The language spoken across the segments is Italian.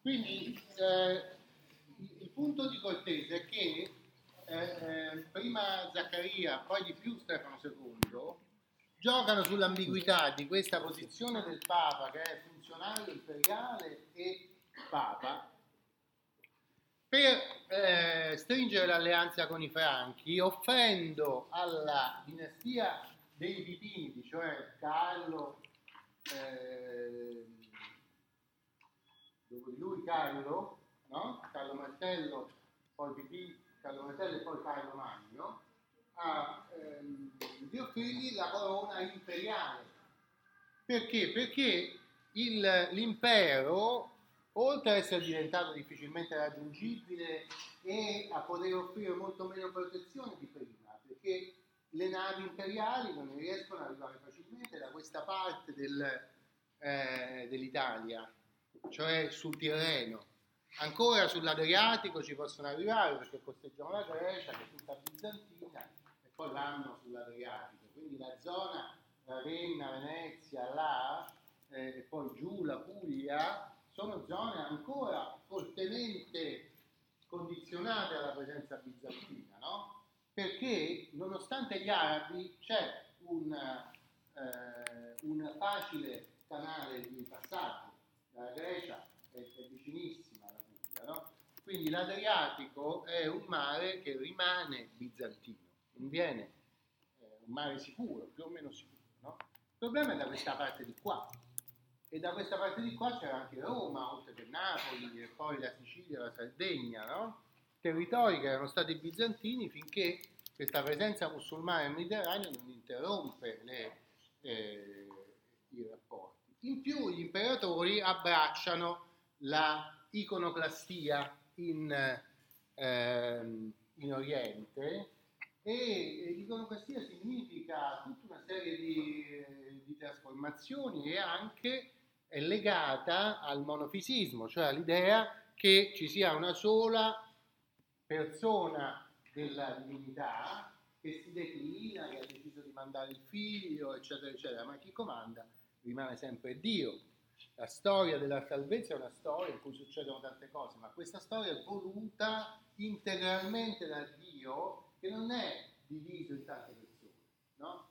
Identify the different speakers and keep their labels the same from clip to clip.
Speaker 1: Quindi eh, il punto di Cortese è che eh, eh, prima Zaccaria, poi di più Stefano II, giocano sull'ambiguità di questa posizione del Papa che è funzionario imperiale e Papa per eh, stringere l'alleanza con i Franchi, offrendo alla dinastia dei Pipini, cioè Carlo, eh, dopo di lui Carlo, no? Carlo Martello, poi Pipì, Carlo Martello e poi Carlo Magno, a, ehm, di offrirgli la corona imperiale. Perché? Perché il, l'impero oltre ad essere diventato difficilmente raggiungibile e a poter offrire molto meno protezione di prima, perché le navi imperiali non riescono ad arrivare facilmente da questa parte del, eh, dell'Italia, cioè sul Tirreno. Ancora sull'Adriatico ci possono arrivare perché costeggiano la Grecia, che è tutta bizantina, e poi vanno sull'Adriatico. Quindi la zona Ravenna, Venezia, là, eh, e poi giù la Puglia, sono zone ancora fortemente condizionate alla presenza bizantina, no? Perché nonostante gli arabi c'è un, eh, un facile canale di passaggio, la Grecia è, è vicinissima alla Puglia, no? Quindi l'Adriatico è un mare che rimane bizantino, non viene eh, un mare sicuro, più o meno sicuro, no? Il problema è da questa parte di qua, e da questa parte di qua c'era anche Roma, oltre che Napoli, e poi la Sicilia, la Sardegna, no? territori che erano stati bizantini finché questa presenza musulmana nel Mediterraneo non interrompe le, eh, i rapporti. In più gli imperatori abbracciano la iconoclastia in, eh, in Oriente e l'iconoclastia significa tutta una serie di, di trasformazioni e anche è legata al monofisismo, cioè all'idea che ci sia una sola persona della divinità che si declina, che ha deciso di mandare il figlio, eccetera, eccetera, ma chi comanda rimane sempre Dio. La storia della salvezza è una storia in cui succedono tante cose, ma questa storia è voluta integralmente da Dio che non è diviso in tante persone, no?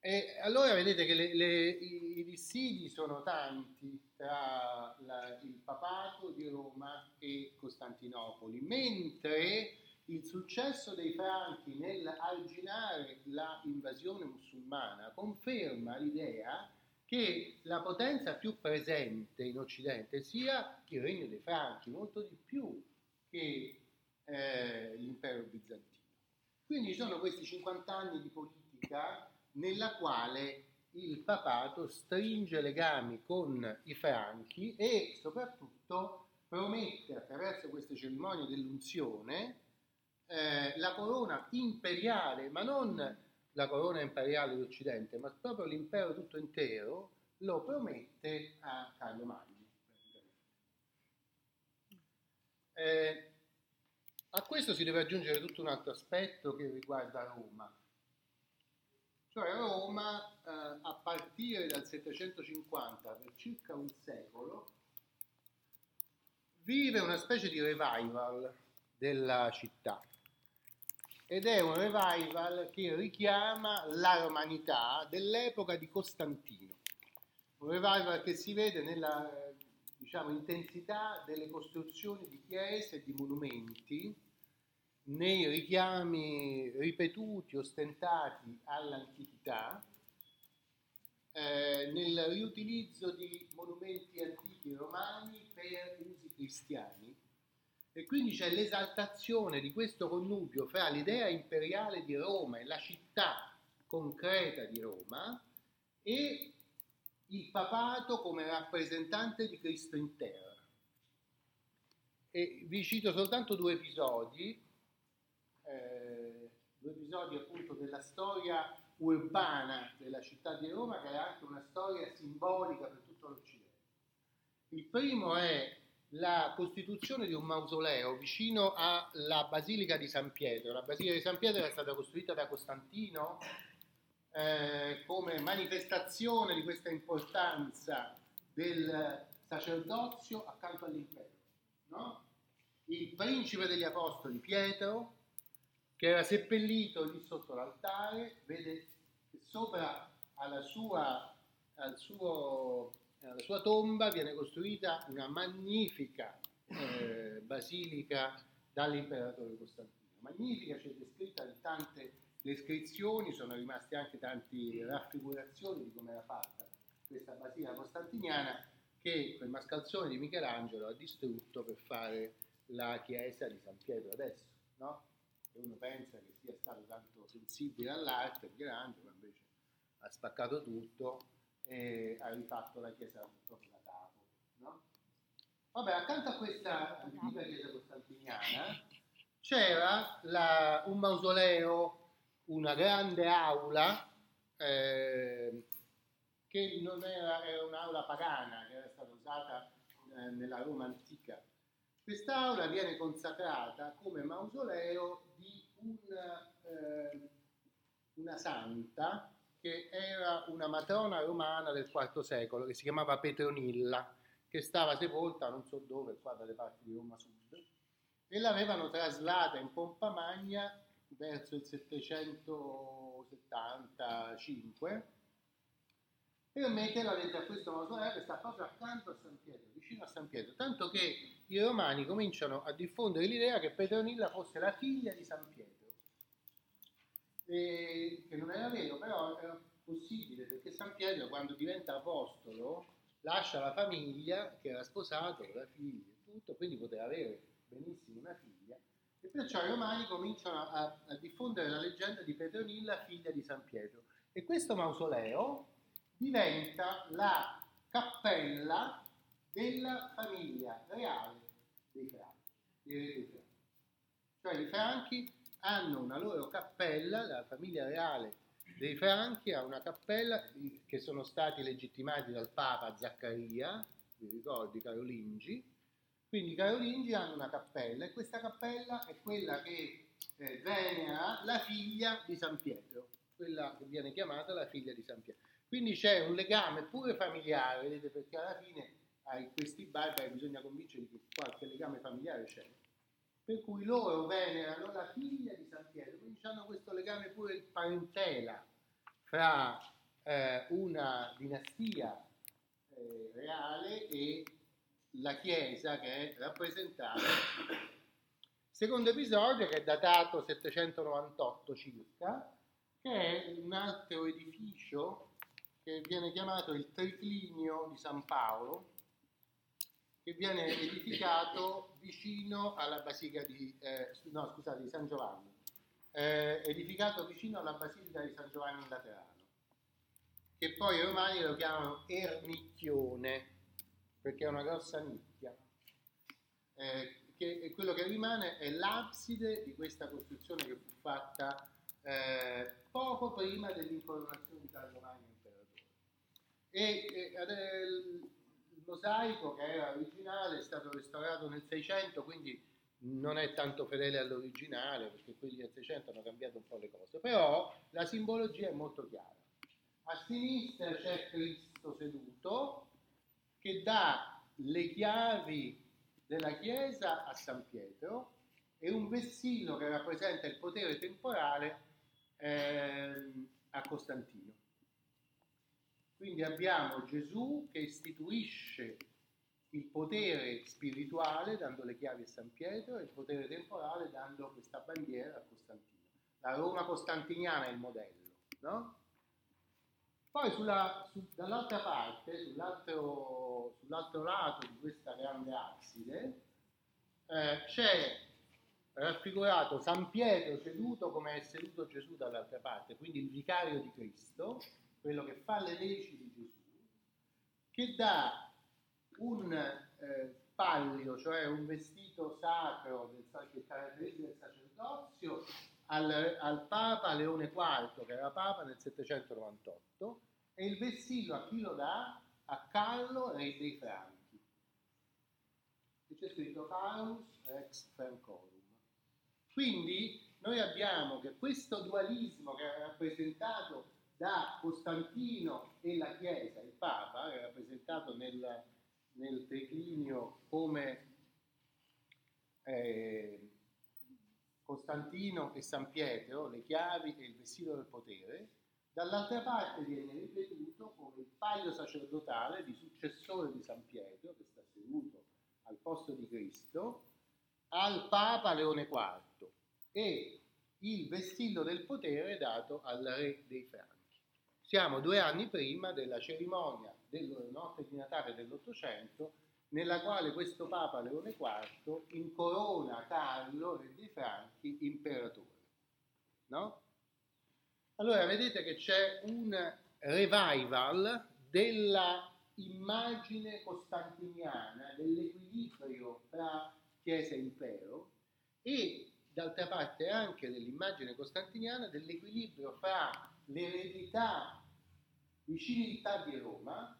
Speaker 1: E allora vedete che le, le, i, i, dissidi sono tanti tra la, il papato di Roma e Costantinopoli, mentre il successo dei franchi nell'arginare l'invasione musulmana conferma l'idea che la potenza più presente in Occidente sia il regno dei franchi, molto di più che eh, l'impero bizantino. Quindi ci sono questi 50 anni di politica nella quale il papato stringe legami con i franchi e soprattutto promette attraverso queste cerimonie dell'unzione eh, la corona imperiale, ma non la corona imperiale d'Occidente, ma proprio l'impero tutto intero, lo promette a Carlo Magno. Eh, a questo si deve aggiungere tutto un altro aspetto che riguarda Roma. Cioè Roma, eh, a partire dal 750, per circa un secolo, vive una specie di revival della città. Ed è un revival che richiama la romanità dell'epoca di Costantino. Un revival che si vede nella diciamo, intensità delle costruzioni di chiese e di monumenti nei richiami ripetuti, ostentati all'antichità, eh, nel riutilizzo di monumenti antichi romani per usi cristiani. E quindi c'è l'esaltazione di questo connubio fra l'idea imperiale di Roma e la città concreta di Roma e il papato come rappresentante di Cristo in terra. E vi cito soltanto due episodi eh, due episodi appunto della storia urbana della città di Roma che è anche una storia simbolica per tutto l'Occidente. Il primo è la costituzione di un mausoleo vicino alla Basilica di San Pietro. La Basilica di San Pietro era stata costruita da Costantino eh, come manifestazione di questa importanza del sacerdozio accanto all'impero. No? Il principe degli apostoli Pietro, che era seppellito lì sotto l'altare, vede sopra alla sua, al suo, alla sua tomba viene costruita una magnifica eh, basilica dall'imperatore Costantino. Magnifica, c'è descritta in tante descrizioni, sono rimaste anche tante raffigurazioni di come era fatta questa basilica costantiniana che quel mascalzone di Michelangelo ha distrutto per fare la chiesa di San Pietro adesso, no? E uno pensa che sia stato tanto sensibile all'arte, Michelangelo invece ha spaccato tutto e ha rifatto la chiesa proprio da capo, no? Vabbè, accanto a questa antica chiesa costantiniana c'era la, un mausoleo, una grande aula eh, che non era, era un'aula pagana, che era stata usata eh, nella Roma antica. Quest'aula viene consacrata come mausoleo di un, eh, una santa che era una matrona romana del IV secolo, che si chiamava Petronilla, che stava sepolta non so dove, qua dalle parti di Roma Sud, e l'avevano traslata in pompa magna verso il 775 per metterla dentro a questo mausoleo che sta proprio accanto a San Pietro, vicino a San Pietro, tanto che i romani cominciano a diffondere l'idea che Petronilla fosse la figlia di San Pietro, e, che non era vero, però era possibile perché San Pietro quando diventa apostolo lascia la famiglia che era sposato, la figlia e tutto, quindi poteva avere benissimo una figlia, e perciò i romani cominciano a, a diffondere la leggenda di Petronilla, figlia di San Pietro. E questo mausoleo diventa la cappella della famiglia reale dei Franchi. Cioè i Franchi hanno una loro cappella, la famiglia reale dei Franchi ha una cappella che sono stati legittimati dal Papa Zaccaria, vi ricordi Carolingi, quindi i Carolingi hanno una cappella e questa cappella è quella che eh, venera la figlia di San Pietro, quella che viene chiamata la figlia di San Pietro. Quindi c'è un legame pure familiare, vedete, perché alla fine ai questi barbari bisogna convincerli che qualche legame familiare c'è. Per cui loro venerano la figlia di San Pietro, quindi hanno questo legame pure di parentela fra eh, una dinastia eh, reale e la Chiesa che è rappresentata. Secondo episodio che è datato 798 circa, che è un altro edificio che viene chiamato il triclinio di San Paolo, che viene edificato vicino alla basilica di, eh, no, scusate, di San Giovanni, eh, edificato vicino alla basilica di San Giovanni in Laterano, che poi i romani lo chiamano Ernicchione, perché è una grossa nicchia. Eh, che quello che rimane è l'abside di questa costruzione che fu fatta eh, poco prima dell'incoronazione di Carlo Magno e, e il mosaico che era originale è stato restaurato nel 600 quindi non è tanto fedele all'originale perché quelli del 600 hanno cambiato un po' le cose. Però la simbologia è molto chiara. A sinistra c'è Cristo seduto che dà le chiavi della chiesa a San Pietro e un vessillo che rappresenta il potere temporale eh, a Costantino quindi abbiamo Gesù che istituisce il potere spirituale dando le chiavi a San Pietro e il potere temporale dando questa bandiera a Costantino. La Roma costantiniana è il modello, no? Poi sulla, su, dall'altra parte, sull'altro, sull'altro, lato di questa grande abside, eh, c'è raffigurato San Pietro seduto come è seduto Gesù dall'altra parte, quindi il vicario di Cristo, quello che fa le leggi di Gesù, che dà un eh, pallio, cioè un vestito sacro del, che caratterizza il sacerdozio, al, al, Papa Leone IV, che era Papa nel 798, e il vessillo a chi lo dà? A Carlo, re dei Franchi. E c'è scritto Carus ex Francorum. Quindi noi abbiamo che questo dualismo che è rappresentato da Costantino e la Chiesa, il Papa, è rappresentato nel, nel triclinio come eh, Costantino e San Pietro, le chiavi e il vestito del potere, dall'altra parte viene ripetuto come il paio sacerdotale di successore di San Pietro, che sta seduto al posto di Cristo, al Papa Leone IV e il vessillo del potere dato al re dei Franchi. Siamo due anni prima della cerimonia della notte di Natale dell'Ottocento nella quale questo Papa Leone IV incorona Carlo, re dei Franchi, imperatore. No? Allora vedete che c'è un revival della immagine costantiniana dell'equilibrio tra Chiesa e Impero e d'altra parte anche dell'immagine costantiniana dell'equilibrio fra l'eredità di civiltà di Roma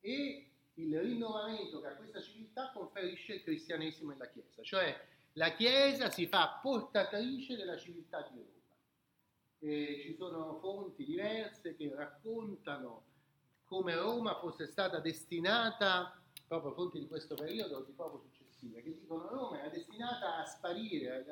Speaker 1: e il rinnovamento che a questa civiltà conferisce il cristianesimo e la Chiesa, cioè la Chiesa si fa portatrice della civiltà di Roma. E ci sono fonti diverse che raccontano come Roma fosse stata destinata, proprio fonti di questo periodo o di poco successive, che dicono Roma era destinata a sparire,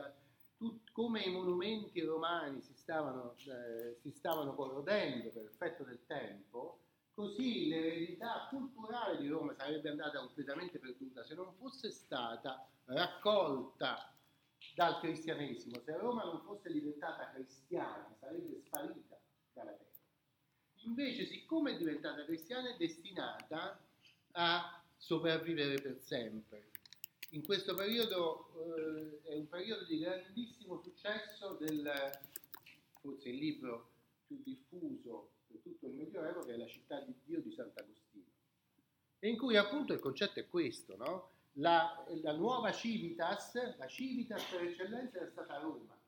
Speaker 1: tut, come i monumenti romani si stavano, eh, si stavano corrodendo per effetto del tempo, così l'eredità culturale di Roma sarebbe andata completamente perduta se non fosse stata raccolta dal cristianesimo. Se Roma non fosse diventata cristiana, sarebbe sparita dalla terra. Invece, siccome è diventata cristiana, è destinata a sopravvivere per sempre. In questo periodo eh, è un periodo di grandissimo successo del, forse il libro più diffuso per tutto il Medioevo, che è la città di Dio di Sant'Agostino, e in cui appunto il concetto è questo, no? la, la nuova Civitas, la Civitas per eccellenza è stata Roma.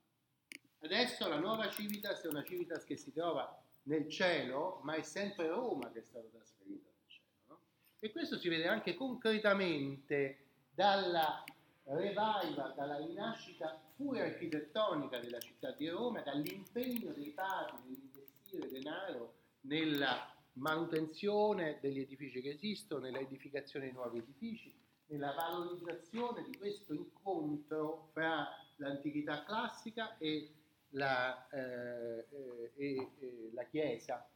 Speaker 1: Adesso la nuova Civitas è una Civitas che si trova nel cielo, ma è sempre Roma che è stata trasferita nel cielo. No? E questo si vede anche concretamente dalla revival, dalla rinascita pure architettonica della città di Roma, dall'impegno dei papi nell'investire denaro nella manutenzione degli edifici che esistono, nella edificazione di nuovi edifici, nella valorizzazione di questo incontro fra l'antichità classica e la, eh, eh, e, e la Chiesa